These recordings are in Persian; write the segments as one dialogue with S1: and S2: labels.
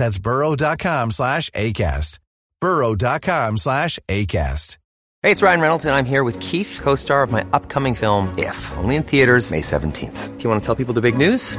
S1: That's burrow.com slash ACAST. burrow.com slash ACAST.
S2: Hey, it's Ryan Reynolds, and I'm here with Keith, co star of my upcoming film, If, only in theaters, May 17th. Do you want to tell people the big news?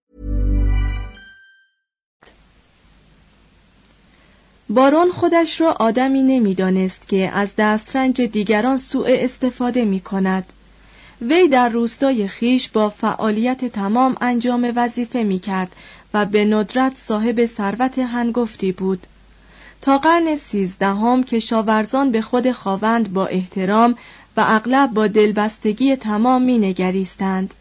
S3: بارون خودش را آدمی نمی‌دانست که از دسترنج دیگران سوء استفاده می کند. وی در روستای خیش با فعالیت تمام انجام وظیفه می کرد و به ندرت صاحب ثروت هنگفتی بود. تا قرن سیزدهم کشاورزان به خود خواوند با احترام و اغلب با دلبستگی تمام می نگریستند.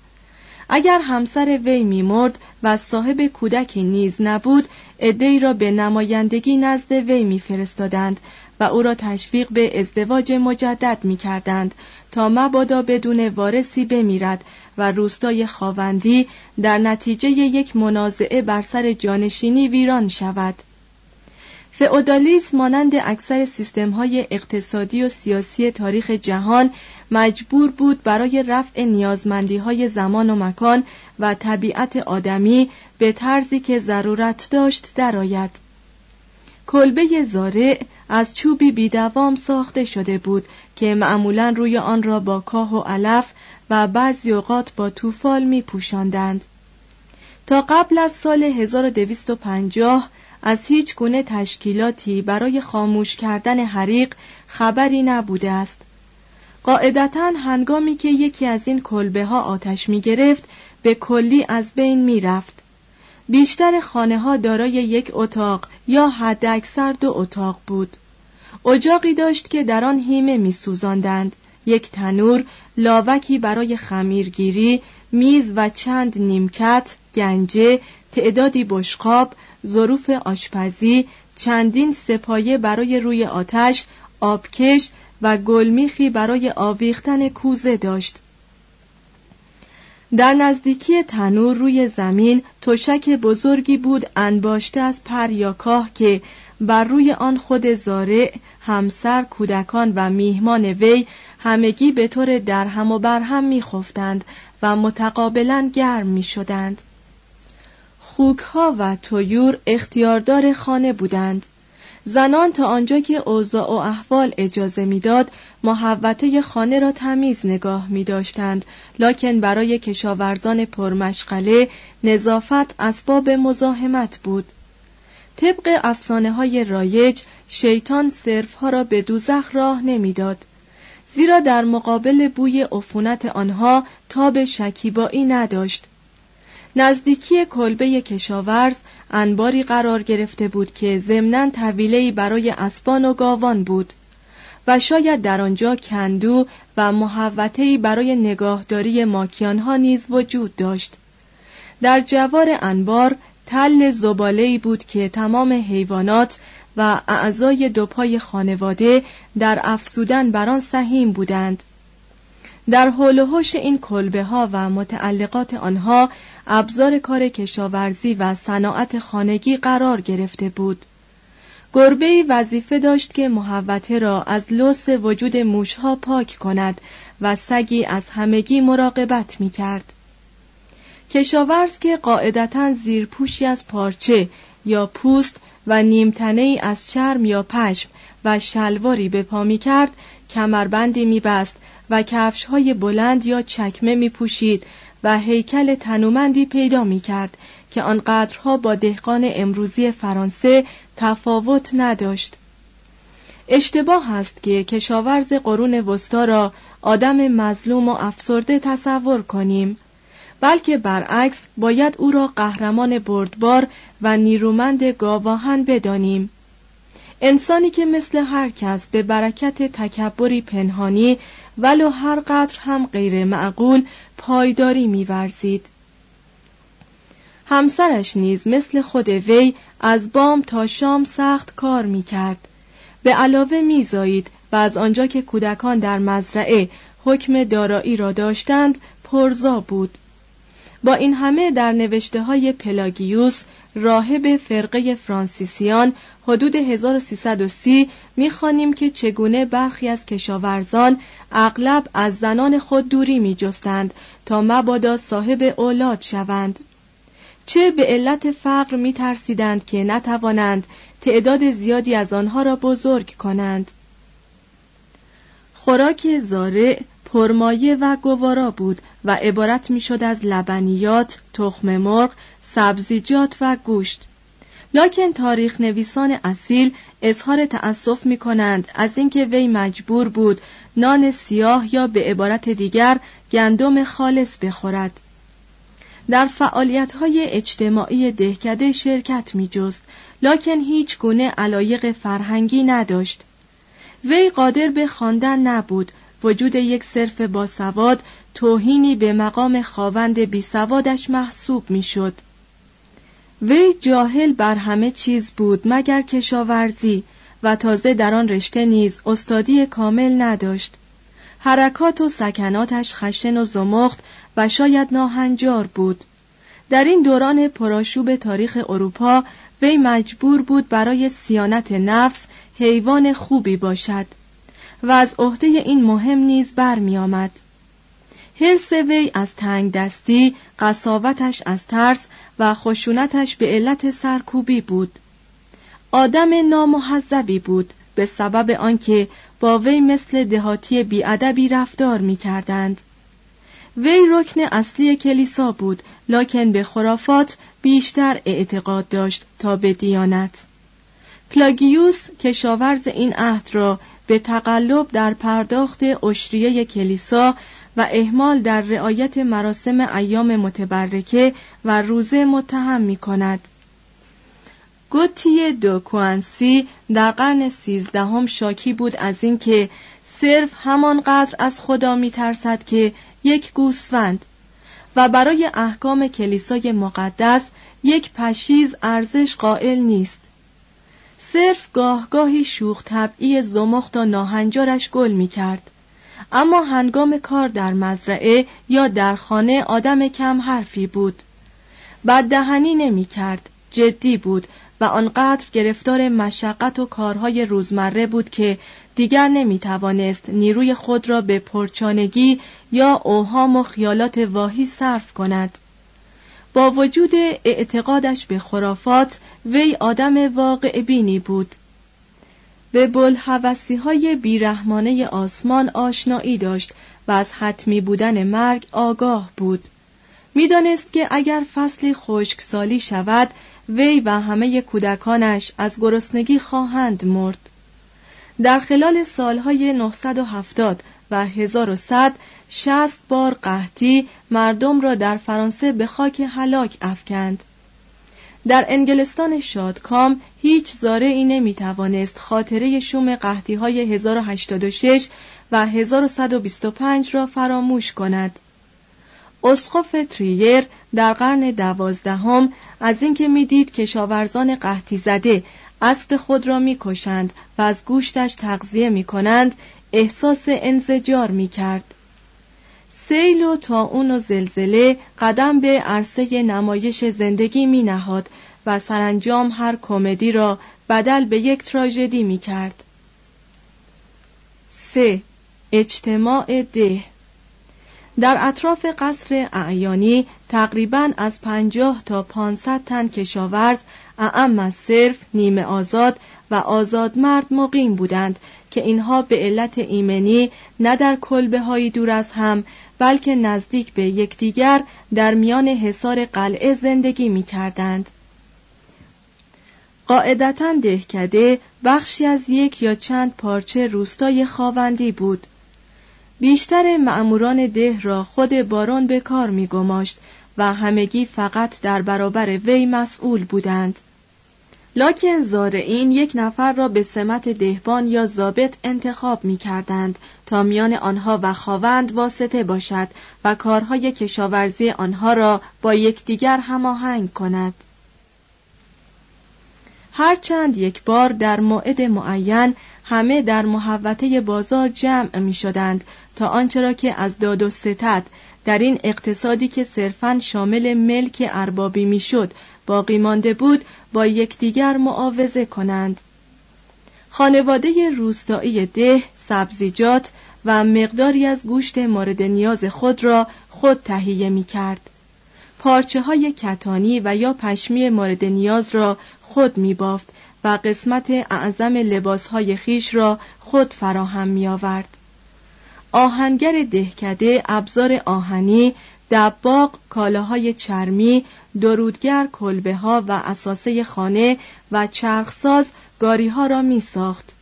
S3: اگر همسر وی میمرد و صاحب کودکی نیز نبود عدهای را به نمایندگی نزد وی میفرستادند و او را تشویق به ازدواج مجدد می‌کردند تا مبادا بدون وارثی بمیرد و روستای خاوندی در نتیجه یک منازعه بر سر جانشینی ویران شود. فئودالیسم مانند اکثر سیستم‌های اقتصادی و سیاسی تاریخ جهان مجبور بود برای رفع نیازمندی‌های زمان و مکان و طبیعت آدمی به طرزی که ضرورت داشت درآید. کلبه زارع از چوبی بیدوام ساخته شده بود که معمولا روی آن را با کاه و علف و بعضی اوقات با توفال می پوشاندند. تا قبل از سال 1250 از هیچ گونه تشکیلاتی برای خاموش کردن حریق خبری نبوده است. قاعدتا هنگامی که یکی از این کلبه ها آتش می گرفت به کلی از بین می رفت. بیشتر خانه ها دارای یک اتاق یا حد اکثر دو اتاق بود. اجاقی داشت که در آن هیمه می سوزاندند. یک تنور، لاوکی برای خمیرگیری، میز و چند نیمکت، گنجه، تعدادی بشقاب، ظروف آشپزی، چندین سپایه برای روی آتش، آبکش و گلمیخی برای آویختن کوزه داشت. در نزدیکی تنور روی زمین تشک بزرگی بود انباشته از پر یا کاه که بر روی آن خود زارع، همسر، کودکان و میهمان وی همگی به طور درهم و برهم میخفتند و متقابلا گرم می‌شدند. خوکها و تویور اختیاردار خانه بودند. زنان تا آنجا که اوضاع و احوال اجازه می‌داد محوطه خانه را تمیز نگاه می داشتند لکن برای کشاورزان پرمشغله نظافت اسباب مزاحمت بود. طبق افسانه های رایج شیطان صرفها را به دوزخ راه نمی‌داد. زیرا در مقابل بوی عفونت آنها تاب شکیبایی نداشت. نزدیکی کلبه کشاورز انباری قرار گرفته بود که ضمنا طویلهای برای اسبان و گاوان بود و شاید در آنجا کندو و محوطهای برای نگاهداری ماکیانها نیز وجود داشت. در جوار انبار تل زباله‌ای بود که تمام حیوانات و اعضای دو پای خانواده در افسودن بر آن سهیم بودند. در حول و این کلبه ها و متعلقات آنها ابزار کار کشاورزی و صناعت خانگی قرار گرفته بود گربه وظیفه داشت که محوطه را از لوس وجود موشها پاک کند و سگی از همگی مراقبت می کرد. کشاورز که قاعدتا زیرپوشی از پارچه یا پوست و نیمتنه از چرم یا پشم و شلواری به پا می کرد کمربندی می بست و کفش های بلند یا چکمه می پوشید و هیکل تنومندی پیدا می کرد که آنقدرها با دهقان امروزی فرانسه تفاوت نداشت. اشتباه است که کشاورز قرون وسطا را آدم مظلوم و افسرده تصور کنیم. بلکه برعکس باید او را قهرمان بردبار و نیرومند گاواهن بدانیم. انسانی که مثل هر کس به برکت تکبری پنهانی ولو هر قدر هم غیر معقول پایداری میورزید همسرش نیز مثل خود وی از بام تا شام سخت کار می کرد. به علاوه میزایید و از آنجا که کودکان در مزرعه حکم دارایی را داشتند پرزا بود با این همه در نوشته های پلاگیوس راهب فرقه فرانسیسیان حدود 1330 می‌خوانیم که چگونه برخی از کشاورزان اغلب از زنان خود دوری میجستند تا مبادا صاحب اولاد شوند. چه به علت فقر میترسیدند که نتوانند تعداد زیادی از آنها را بزرگ کنند. خوراک زارع پرمایه و گوارا بود و عبارت می‌شد از لبنیات، تخم مرغ، سبزیجات و گوشت. لکن تاریخ نویسان اصیل اظهار تأسف می کنند از اینکه وی مجبور بود نان سیاه یا به عبارت دیگر گندم خالص بخورد. در فعالیت های اجتماعی دهکده شرکت می جست، لکن هیچ گونه علایق فرهنگی نداشت. وی قادر به خواندن نبود وجود یک صرف باسواد توهینی به مقام خاوند بیسوادش محسوب می‌شد. وی جاهل بر همه چیز بود مگر کشاورزی؟ و تازه در آن رشته نیز استادی کامل نداشت. حرکات و سکناتش خشن و زمخت و شاید ناهنجار بود. در این دوران پراشوب تاریخ اروپا وی مجبور بود برای سیانت نفس حیوان خوبی باشد. و از عهده این مهم نیز برمی آمد. حرس وی از تنگ دستی، قصاوتش از ترس و خشونتش به علت سرکوبی بود. آدم نامحذبی بود به سبب آنکه با وی مثل دهاتی بیادبی رفتار می کردند. وی رکن اصلی کلیسا بود لکن به خرافات بیشتر اعتقاد داشت تا به دیانت. پلاگیوس کشاورز این عهد را به تقلب در پرداخت اشریه کلیسا و اهمال در رعایت مراسم ایام متبرکه و روزه متهم می کند. گوتی دو کوانسی در قرن سیزدهم شاکی بود از اینکه صرف همانقدر از خدا می ترسد که یک گوسفند و برای احکام کلیسای مقدس یک پشیز ارزش قائل نیست صرف گاهگاهی شوخ طبعی زمخت و ناهنجارش گل می کرد. اما هنگام کار در مزرعه یا در خانه آدم کم حرفی بود بددهنی نمی کرد جدی بود و آنقدر گرفتار مشقت و کارهای روزمره بود که دیگر نمی توانست نیروی خود را به پرچانگی یا اوهام و خیالات واهی صرف کند با وجود اعتقادش به خرافات وی آدم واقع بینی بود. به بلحوثی های بیرحمانه آسمان آشنایی داشت و از حتمی بودن مرگ آگاه بود. می‌دانست که اگر فصلی خشکسالی شود وی و همه کودکانش از گرسنگی خواهند مرد. در خلال سالهای 970 و 1100 شست بار قحطی مردم را در فرانسه به خاک هلاک افکند در انگلستان شادکام هیچ زاره ای نمی توانست خاطره شوم قحطی های 1086 و 1125 را فراموش کند. اسقف تریر در قرن دوازدهم از اینکه می‌دید کشاورزان قحطی زده اسب خود را می‌کشند و از گوشتش تغذیه می کنند احساس انزجار می کرد. سیل و تاون و زلزله قدم به عرصه نمایش زندگی می نهاد و سرانجام هر کمدی را بدل به یک تراژدی می کرد. 3. اجتماع ده در اطراف قصر اعیانی تقریبا از پنجاه تا پانصد تن کشاورز اعم از صرف نیمه آزاد و آزاد مرد مقیم بودند که اینها به علت ایمنی نه در کلبه های دور از هم بلکه نزدیک به یکدیگر در میان حصار قلعه زندگی می کردند. قاعدتا دهکده بخشی از یک یا چند پارچه روستای خاوندی بود بیشتر معموران ده را خود باران به کار می گماشت و همگی فقط در برابر وی مسئول بودند لاکن زارعین یک نفر را به سمت دهبان یا زابط انتخاب می کردند تا میان آنها و خواوند واسطه باشد و کارهای کشاورزی آنها را با یکدیگر هماهنگ کند. هرچند یک بار در موعد معین همه در محوطه بازار جمع می شدند تا آنچه را که از داد و ستد در این اقتصادی که صرفا شامل ملک اربابی می‌شد باقی مانده بود با یکدیگر معاوضه کنند خانواده روستایی ده سبزیجات و مقداری از گوشت مورد نیاز خود را خود تهیه می کرد پارچه های کتانی و یا پشمی مورد نیاز را خود می بافت و قسمت اعظم لباس های خیش را خود فراهم می آورد. آهنگر دهکده ابزار آهنی دباغ کالاهای چرمی درودگر کلبه ها و اساسه خانه و چرخساز گاری ها را می ساخت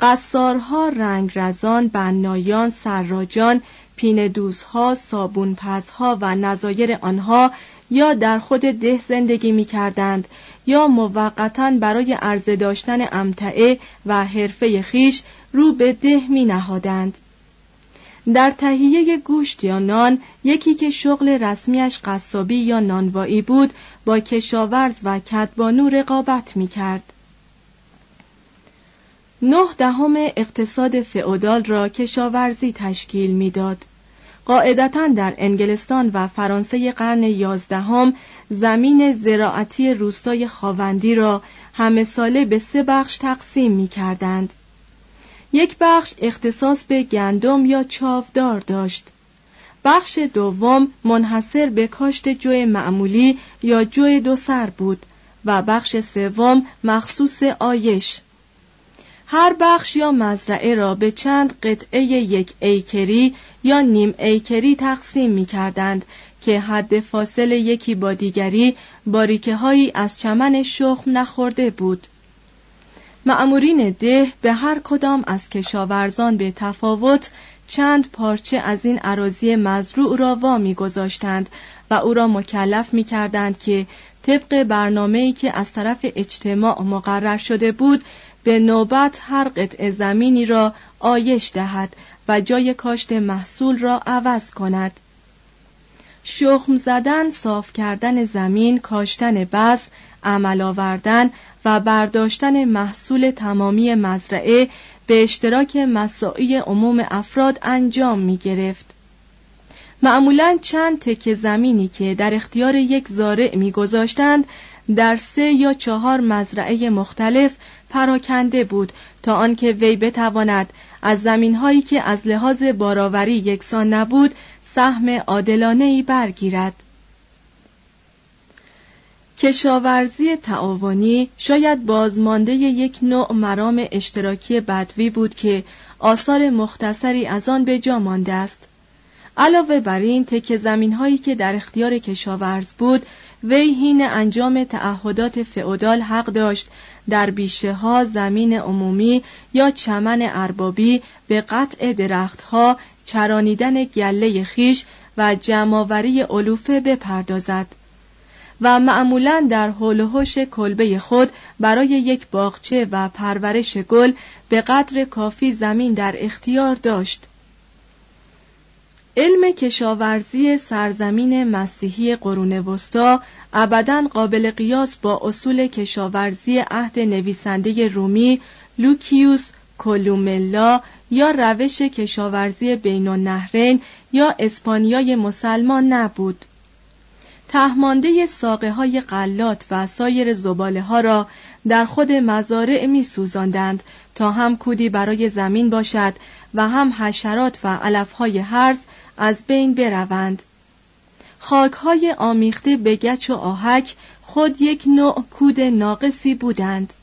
S3: قصارها رنگ رزان بنایان سراجان پین دوزها صابون پزها و نظایر آنها یا در خود ده زندگی می کردند یا موقتا برای عرضه داشتن امتعه و حرفه خیش رو به ده می نهادند. در تهیه گوشت یا نان یکی که شغل رسمیش قصابی یا نانوایی بود با کشاورز و کدبانو رقابت می کرد. نه دهم اقتصاد فئودال را کشاورزی تشکیل می‌داد. قاعدتا در انگلستان و فرانسه قرن یازدهم زمین زراعتی روستای خاوندی را همه ساله به سه بخش تقسیم می کردند. یک بخش اختصاص به گندم یا چاودار داشت. بخش دوم منحصر به کاشت جوی معمولی یا جوی دو سر بود و بخش سوم مخصوص آیش. هر بخش یا مزرعه را به چند قطعه یک ایکری یا نیم ایکری تقسیم می کردند که حد فاصل یکی با دیگری باریکه هایی از چمن شخم نخورده بود. مأمورین ده به هر کدام از کشاورزان به تفاوت چند پارچه از این اراضی مزروع را وا گذاشتند و او را مکلف می کردند که طبق برنامه‌ای که از طرف اجتماع مقرر شده بود به نوبت هر قطع زمینی را آیش دهد و جای کاشت محصول را عوض کند. شخم زدن، صاف کردن زمین، کاشتن بذر، عمل آوردن و برداشتن محصول تمامی مزرعه به اشتراک مساعی عموم افراد انجام می گرفت. معمولا چند تک زمینی که در اختیار یک زارع میگذاشتند در سه یا چهار مزرعه مختلف پراکنده بود تا آنکه وی بتواند از زمینهایی که از لحاظ باراوری یکسان نبود سهم عادلانه ای برگیرد کشاورزی تعاونی شاید بازمانده یک نوع مرام اشتراکی بدوی بود که آثار مختصری از آن به جا مانده است. علاوه بر این تک زمین هایی که در اختیار کشاورز بود وی هین انجام تعهدات فئودال حق داشت. در بیشه ها زمین عمومی یا چمن اربابی به قطع درختها چرانیدن گله خیش و جمعآوری علوفه بپردازد. و معمولا در حول و کلبه خود برای یک باغچه و پرورش گل به قدر کافی زمین در اختیار داشت. علم کشاورزی سرزمین مسیحی قرون وسطا ابدا قابل قیاس با اصول کشاورزی عهد نویسنده رومی لوکیوس کولوملا یا روش کشاورزی بین النهرین یا اسپانیای مسلمان نبود. تهمانده ساقه های قلات و سایر زباله ها را در خود مزارع می سوزاندند تا هم کودی برای زمین باشد و هم حشرات و علف های هرز از بین بروند خاکهای آمیخته به گچ و آهک خود یک نوع کود ناقصی بودند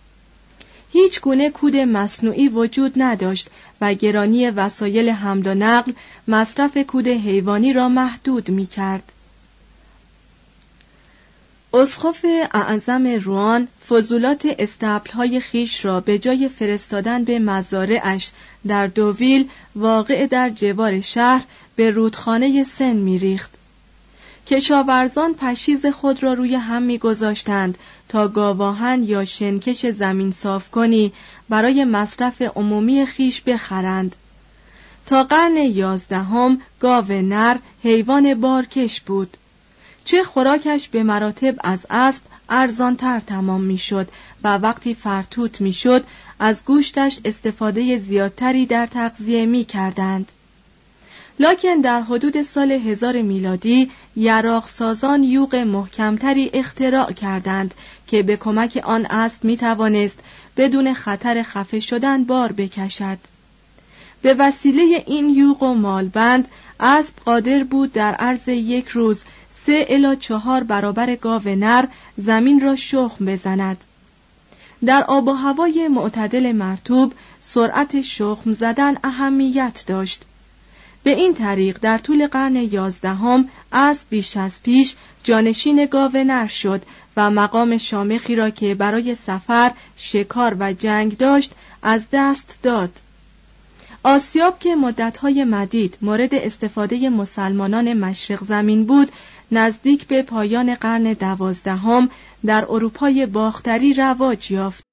S3: هیچ گونه کود مصنوعی وجود نداشت و گرانی وسایل حمل و نقل مصرف کود حیوانی را محدود می کرد. اسخف اعظم روان فضولات استبلهای خیش را به جای فرستادن به مزارعش در دوویل واقع در جوار شهر به رودخانه سن میریخت. کشاورزان پشیز خود را روی هم میگذاشتند تا گاواهن یا شنکش زمین صاف کنی برای مصرف عمومی خیش بخرند. تا قرن یازدهم گاو نر حیوان بارکش بود. چه خوراکش به مراتب از اسب ارزانتر تمام می‌شد و وقتی فرتوت می‌شد از گوشتش استفاده زیادتری در تغذیه می کردند. لکن در حدود سال هزار میلادی یراق سازان یوق محکمتری اختراع کردند که به کمک آن اسب می توانست بدون خطر خفه شدن بار بکشد. به وسیله این یوق و مالبند اسب قادر بود در عرض یک روز سه الا چهار برابر گاو نر زمین را شخم بزند در آب و هوای معتدل مرتوب سرعت شخم زدن اهمیت داشت به این طریق در طول قرن یازدهم از بیش از پیش جانشین گاو نر شد و مقام شامخی را که برای سفر، شکار و جنگ داشت از دست داد. آسیاب که مدتهای مدید مورد استفاده مسلمانان مشرق زمین بود نزدیک به پایان قرن دوازدهم در اروپای باختری رواج یافت.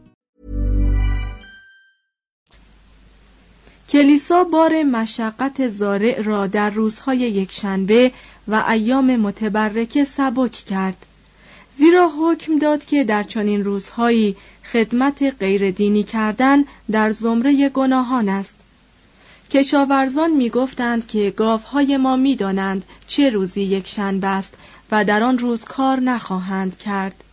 S3: کلیسا بار مشقت زارع را در روزهای یکشنبه و ایام متبرکه سبک کرد. زیرا حکم داد که در چنین روزهایی خدمت غیر دینی کردن در زمره گناهان است. کشاورزان می‌گفتند که گاوهای ما می‌دانند چه روزی یک شنبه است و در آن روز کار نخواهند کرد.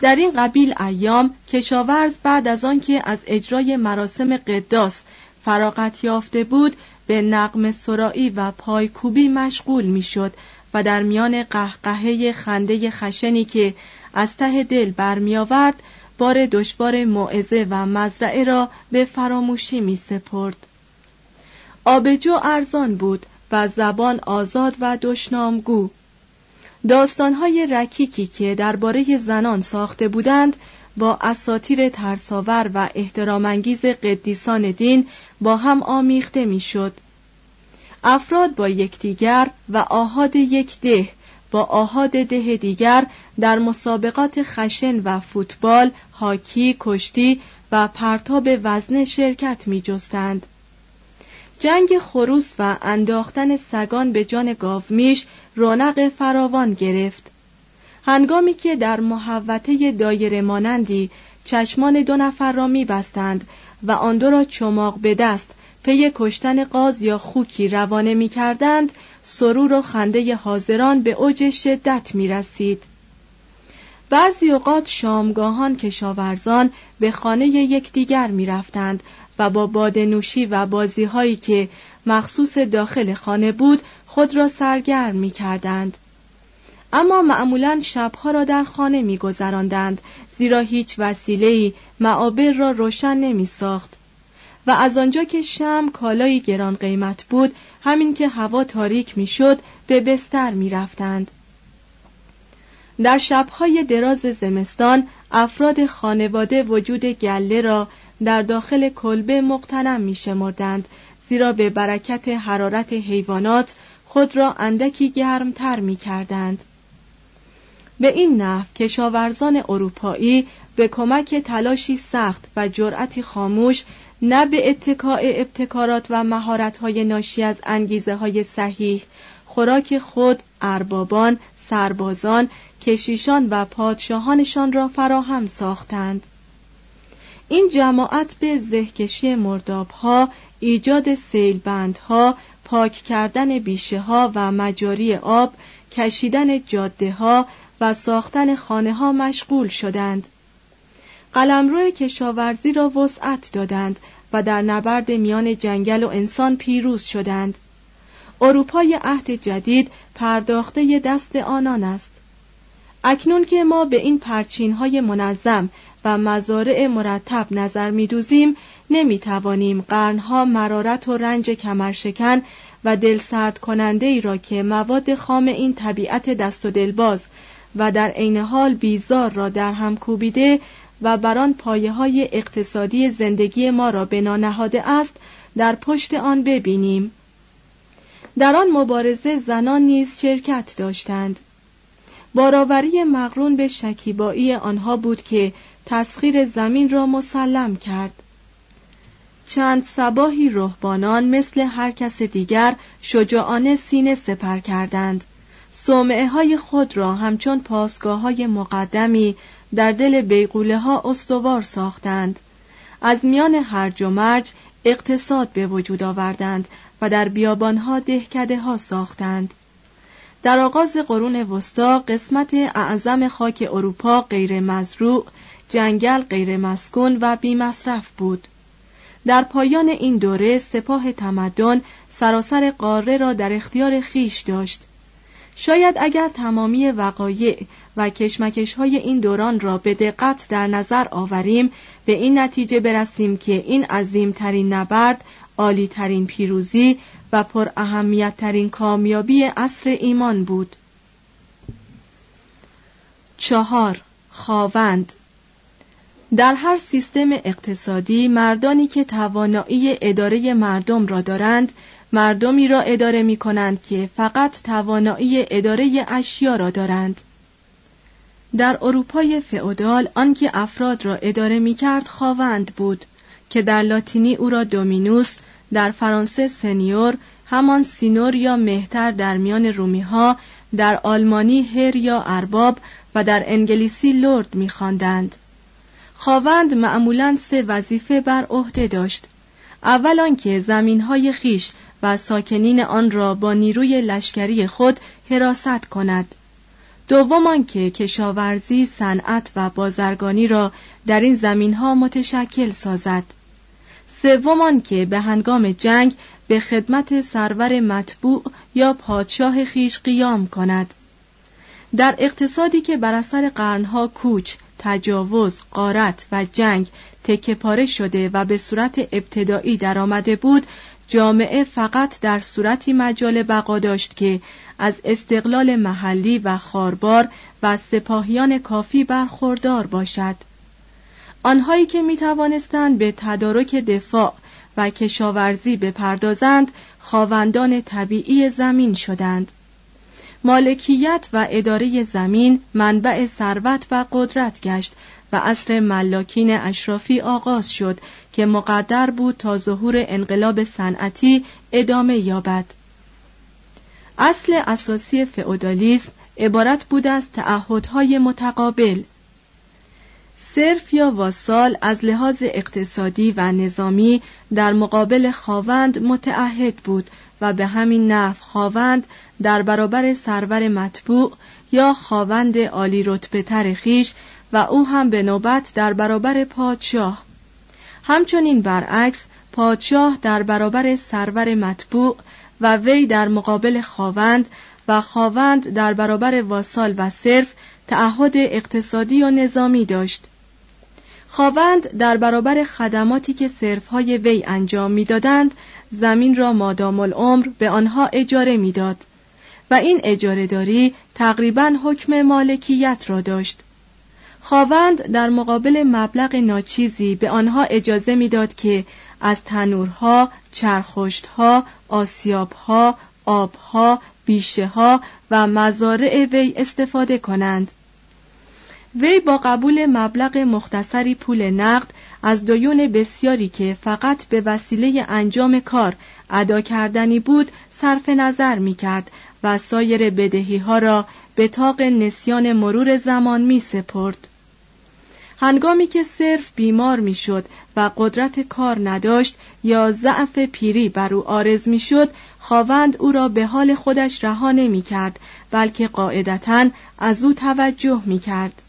S3: در این قبیل ایام کشاورز بعد از آنکه از اجرای مراسم قداس فراغت یافته بود به نقم سرایی و پایکوبی مشغول می‌شد و در میان قهقهه خنده خشنی که از ته دل برمیآورد بار دشوار موعظه و مزرعه را به فراموشی می سپرد. آبجو ارزان بود و زبان آزاد و دشنامگو داستانهای رکیکی که درباره زنان ساخته بودند با اساتیر ترساور و احترامانگیز قدیسان دین با هم آمیخته می‌شد. افراد با یکدیگر و آهاد یک ده با آهاد ده دیگر در مسابقات خشن و فوتبال، هاکی، کشتی و پرتاب وزنه شرکت می جستند. جنگ خروس و انداختن سگان به جان گاومیش رونق فراوان گرفت هنگامی که در محوطه دایره مانندی چشمان دو نفر را میبستند و آن دو را چماق به دست پی کشتن قاز یا خوکی روانه می کردند سرور و خنده حاضران به اوج شدت می رسید. بعضی اوقات شامگاهان کشاورزان به خانه یکدیگر می رفتند و با بادنوشی و بازی هایی که مخصوص داخل خانه بود خود را سرگرم می کردند. اما معمولا شبها را در خانه می گذراندند زیرا هیچ وسیله‌ای معابر را روشن نمی ساخت. و از آنجا که شم کالایی گران قیمت بود همین که هوا تاریک می‌شد به بستر می رفتند. در شبهای دراز زمستان افراد خانواده وجود گله را در داخل کلبه مقتنم می شمردند زیرا به برکت حرارت حیوانات خود را اندکی گرمتر می کردند. به این نحو کشاورزان اروپایی به کمک تلاشی سخت و جرأتی خاموش نه به اتکاع ابتکارات و مهارت‌های ناشی از انگیزه های صحیح خوراک خود اربابان سربازان کشیشان و پادشاهانشان را فراهم ساختند. این جماعت به زهکشی مردابها ایجاد سیلبندها پاک کردن بیشه ها و مجاری آب کشیدن جاده ها ساختن خانه ها مشغول شدند. قلمرو کشاورزی را وسعت دادند و در نبرد میان جنگل و انسان پیروز شدند. اروپای عهد جدید پرداخته دست آنان است. اکنون که ما به این پرچین های منظم و مزارع مرتب نظر میدوزیم نمی‌توانیم قرنها مرارت و رنج کمرشکن و دل سرد کننده ای را که مواد خام این طبیعت دست و دلباز و در عین حال بیزار را در هم کوبیده و بر آن پایه های اقتصادی زندگی ما را بنا نهاده است در پشت آن ببینیم. در آن مبارزه زنان نیز شرکت داشتند. باراوری مقرون به شکیبایی آنها بود که تسخیر زمین را مسلم کرد. چند سباهی رهبانان مثل هر کس دیگر شجاعانه سینه سپر کردند. صومعه های خود را همچون پاسگاه های مقدمی در دل بیغوله ها استوار ساختند. از میان هرج و مرج اقتصاد به وجود آوردند و در بیابانها دهکده ها ساختند. در آغاز قرون وسطا قسمت اعظم خاک اروپا غیر مزروع جنگل غیر مسکون و بیمصرف بود. در پایان این دوره سپاه تمدن سراسر قاره را در اختیار خیش داشت. شاید اگر تمامی وقایع و کشمکش های این دوران را به دقت در نظر آوریم به این نتیجه برسیم که این عظیمترین نبرد عالیترین پیروزی و پر اهمیت ترین کامیابی عصر ایمان بود. چهار خواوند در هر سیستم اقتصادی مردانی که توانایی اداره مردم را دارند مردمی را اداره می کنند که فقط توانایی اداره اشیا را دارند در اروپای فئودال آنکه افراد را اداره می کرد خواوند بود که در لاتینی او را دومینوس در فرانسه سنیور همان سینور یا مهتر در میان رومی ها در آلمانی هر یا ارباب و در انگلیسی لرد می‌خواندند. خواوند معمولا سه وظیفه بر عهده داشت اول آنکه زمینهای خیش و ساکنین آن را با نیروی لشکری خود حراست کند. دوم آنکه کشاورزی صنعت و بازرگانی را در این زمینها متشکل سازد. سوم آنکه به هنگام جنگ به خدمت سرور مطبوع یا پادشاه خیش قیام کند. در اقتصادی که بر اثر قرنها کوچ تجاوز، قارت و جنگ تکه پاره شده و به صورت ابتدایی درآمده بود جامعه فقط در صورتی مجال بقا داشت که از استقلال محلی و خاربار و سپاهیان کافی برخوردار باشد. آنهایی که می توانستند به تدارک دفاع و کشاورزی بپردازند خواوندان طبیعی زمین شدند. مالکیت و اداره زمین منبع ثروت و قدرت گشت و عصر ملاکین اشرافی آغاز شد که مقدر بود تا ظهور انقلاب صنعتی ادامه یابد. اصل اساسی فئودالیسم عبارت بود از تعهدهای متقابل. صرف یا واسال از لحاظ اقتصادی و نظامی در مقابل خاوند متعهد بود و به همین نحو خاوند در برابر سرور مطبوع یا خاوند عالی رتبه تر خیش و او هم به نوبت در برابر پادشاه. همچنین برعکس پادشاه در برابر سرور مطبوع و وی در مقابل خاوند و خاوند در برابر واسال و صرف تعهد اقتصادی و نظامی داشت. خاوند در برابر خدماتی که صرفهای وی انجام می‌دادند زمین را مادام العمر به آنها اجاره می‌داد و این اجاره داری تقریبا حکم مالکیت را داشت. خاوند در مقابل مبلغ ناچیزی به آنها اجازه می‌داد که از تنورها، چرخشتها، آسیابها، آبها، بیشه ها و مزارع وی استفاده کنند وی با قبول مبلغ مختصری پول نقد از دیون بسیاری که فقط به وسیله انجام کار ادا کردنی بود صرف نظر می کرد و سایر بدهی ها را به تاق نسیان مرور زمان می سپرد. هنگامی که صرف بیمار می‌شد و قدرت کار نداشت یا ضعف پیری بر او آرز می‌شد خواوند او را به حال خودش رها نمی کرد بلکه قاعدتا از او توجه می کرد.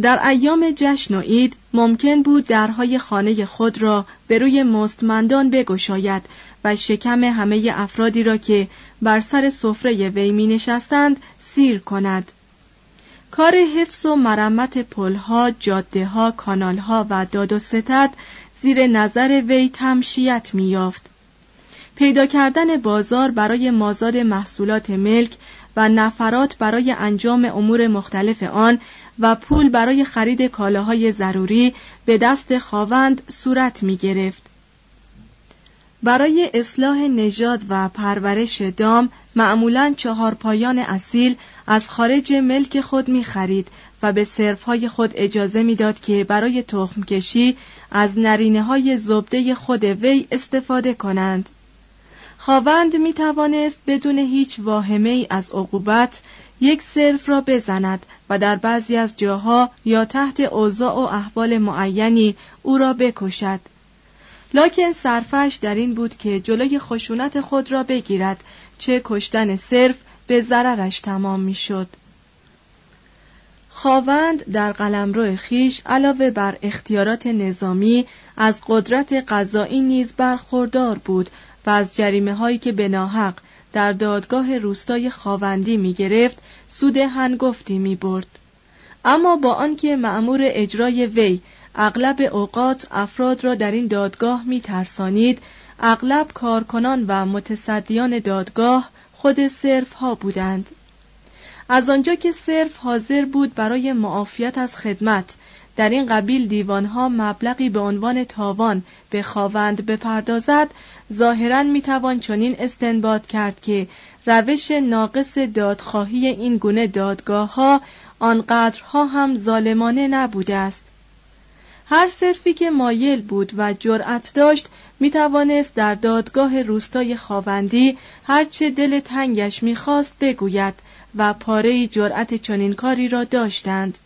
S3: در ایام جشن و عید ممکن بود درهای خانه خود را به روی مستمندان بگشاید و شکم همه افرادی را که بر سر سفره وی می نشستند سیر کند کار حفظ و مرمت پلها، جاده ها، کانال ها و داد و ستد زیر نظر وی تمشیت می یافت. پیدا کردن بازار برای مازاد محصولات ملک و نفرات برای انجام امور مختلف آن و پول برای خرید کالاهای ضروری به دست خاوند صورت می گرفت. برای اصلاح نژاد و پرورش دام معمولا چهار پایان اصیل از خارج ملک خود می خرید و به صرفهای خود اجازه می‌داد که برای تخم کشی از نرینه های زبده خود وی استفاده کنند. خواوند می توانست بدون هیچ واهمه ای از عقوبت یک صرف را بزند و در بعضی از جاها یا تحت اوضاع و احوال معینی او را بکشد لکن صرفش در این بود که جلوی خشونت خود را بگیرد چه کشتن صرف به ضررش تمام می‌شد. خواوند در قلمرو خیش علاوه بر اختیارات نظامی از قدرت قضایی نیز برخوردار بود و از جریمه هایی که به ناحق در دادگاه روستای خاوندی می گرفت سود هنگفتی می برد. اما با آنکه مأمور اجرای وی اغلب اوقات افراد را در این دادگاه می ترسانید اغلب کارکنان و متصدیان دادگاه خود صرف ها بودند. از آنجا که صرف حاضر بود برای معافیت از خدمت در این قبیل دیوانها مبلغی به عنوان تاوان به خواوند بپردازد ظاهرا می‌توان چنین استنباط کرد که روش ناقص دادخواهی این گونه دادگاه ها آنقدرها هم ظالمانه نبوده است. هر صرفی که مایل بود و جرأت داشت می توانست در دادگاه روستای خاوندی هرچه دل تنگش می‌خواست بگوید و پاره جرأت چنین کاری را داشتند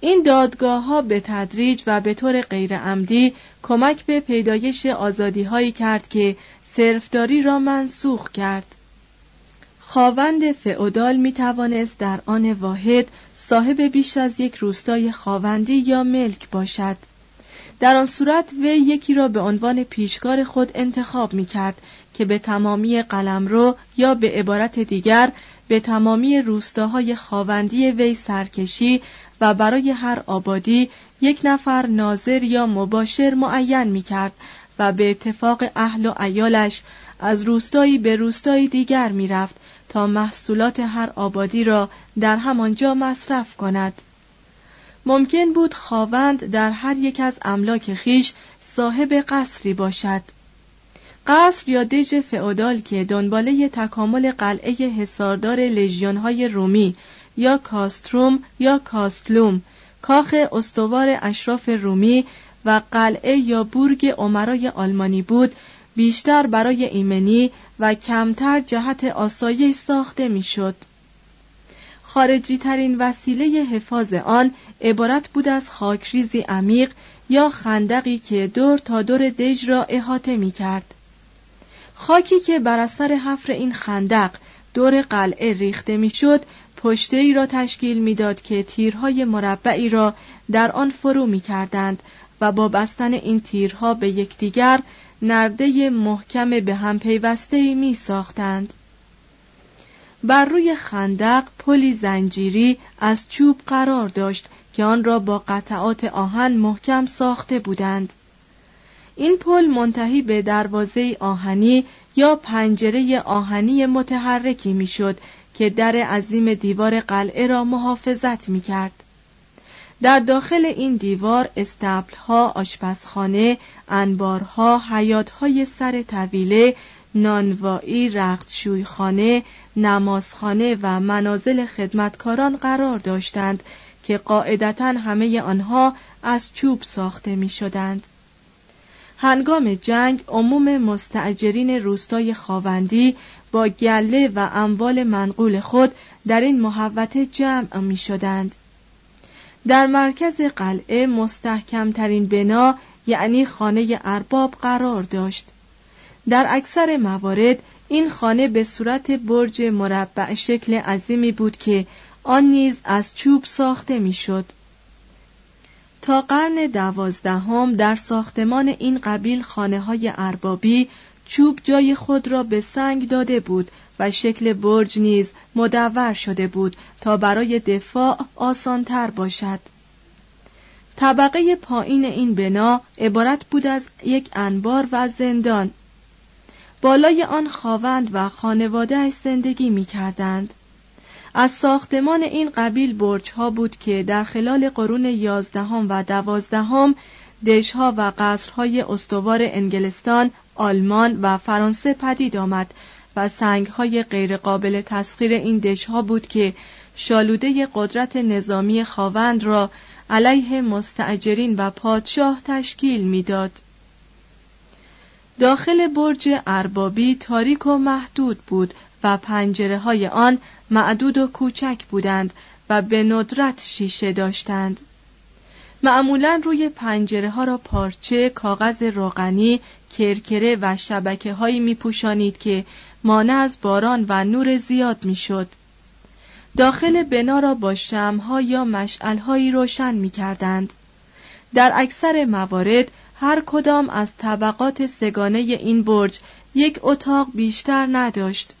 S3: این دادگاه ها به تدریج و به طور غیرعمدی کمک به پیدایش آزادی هایی کرد که صرفداری را منسوخ کرد. خاوند فئودال می توانست در آن واحد صاحب بیش از یک روستای خاوندی یا ملک باشد. در آن صورت وی یکی را به عنوان پیشکار خود انتخاب می کرد که به تمامی قلمرو یا به عبارت دیگر به تمامی روستاهای خاوندی وی سرکشی و برای هر آبادی یک نفر ناظر یا مباشر معین می کرد و به اتفاق اهل و ایالش از روستایی به روستایی دیگر می رفت تا محصولات هر آبادی را در همانجا مصرف کند. ممکن بود خاوند در هر یک از املاک خیش صاحب قصری باشد. قصر یا دژ فئودال که دنباله تکامل قلعه حصاردار لژیونهای رومی یا کاستروم یا کاستلوم کاخ استوار اشراف رومی و قلعه یا بورگ عمرای آلمانی بود بیشتر برای ایمنی و کمتر جهت آسایش ساخته می‌شد. خارجی ترین وسیله حفاظ آن عبارت بود از خاکریزی عمیق یا خندقی که دور تا دور دژ را احاطه می کرد. خاکی که بر اثر حفر این خندق دور قلعه ریخته می‌شد پشته ای را تشکیل می‌داد که تیرهای مربعی را در آن فرو می کردند و با بستن این تیرها به یکدیگر نرده محکم به هم پیوسته می ساختند. بر روی خندق پلی زنجیری از چوب قرار داشت که آن را با قطعات آهن محکم ساخته بودند. این پل منتهی به دروازه آهنی یا پنجره آهنی متحرکی می‌شد که در عظیم دیوار قلعه را محافظت می کرد. در داخل این دیوار استبلها، آشپزخانه، انبارها، حیاتهای سر طویله، نانوایی، رختشویخانه، نمازخانه و منازل خدمتکاران قرار داشتند که قاعدتا همه آنها از چوب ساخته می شدند. هنگام جنگ عموم مستعجرین روستای خاوندی با گله و اموال منقول خود در این محوطه جمع می شدند. در مرکز قلعه مستحکمترین بنا یعنی خانه ارباب قرار داشت. در اکثر موارد این خانه به صورت برج مربع شکل عظیمی بود که آن نیز از چوب ساخته می‌شد. تا قرن دوازدهم در ساختمان این قبیل خانه های اربابی چوب جای خود را به سنگ داده بود و شکل برج نیز مدور شده بود تا برای دفاع آسانتر باشد طبقه پایین این بنا عبارت بود از یک انبار و زندان بالای آن خاوند و خانواده زندگی می کردند. از ساختمان این قبیل برج ها بود که در خلال قرون یازدهم و دوازدهم دژها و قصرهای استوار انگلستان، آلمان و فرانسه پدید آمد و سنگهای غیرقابل تسخیر این دژها بود که شالوده قدرت نظامی خاوند را علیه مستعجرین و پادشاه تشکیل می‌داد. داخل برج اربابی تاریک و محدود بود و پنجره های آن معدود و کوچک بودند و به ندرت شیشه داشتند. معمولا روی پنجره ها را پارچه، کاغذ روغنی، کرکره و شبکه هایی می پوشانید که مانع از باران و نور زیاد می شد. داخل بنا را با شمها یا مشعلهایی روشن می کردند. در اکثر موارد هر کدام از طبقات سگانه این برج یک اتاق بیشتر نداشت.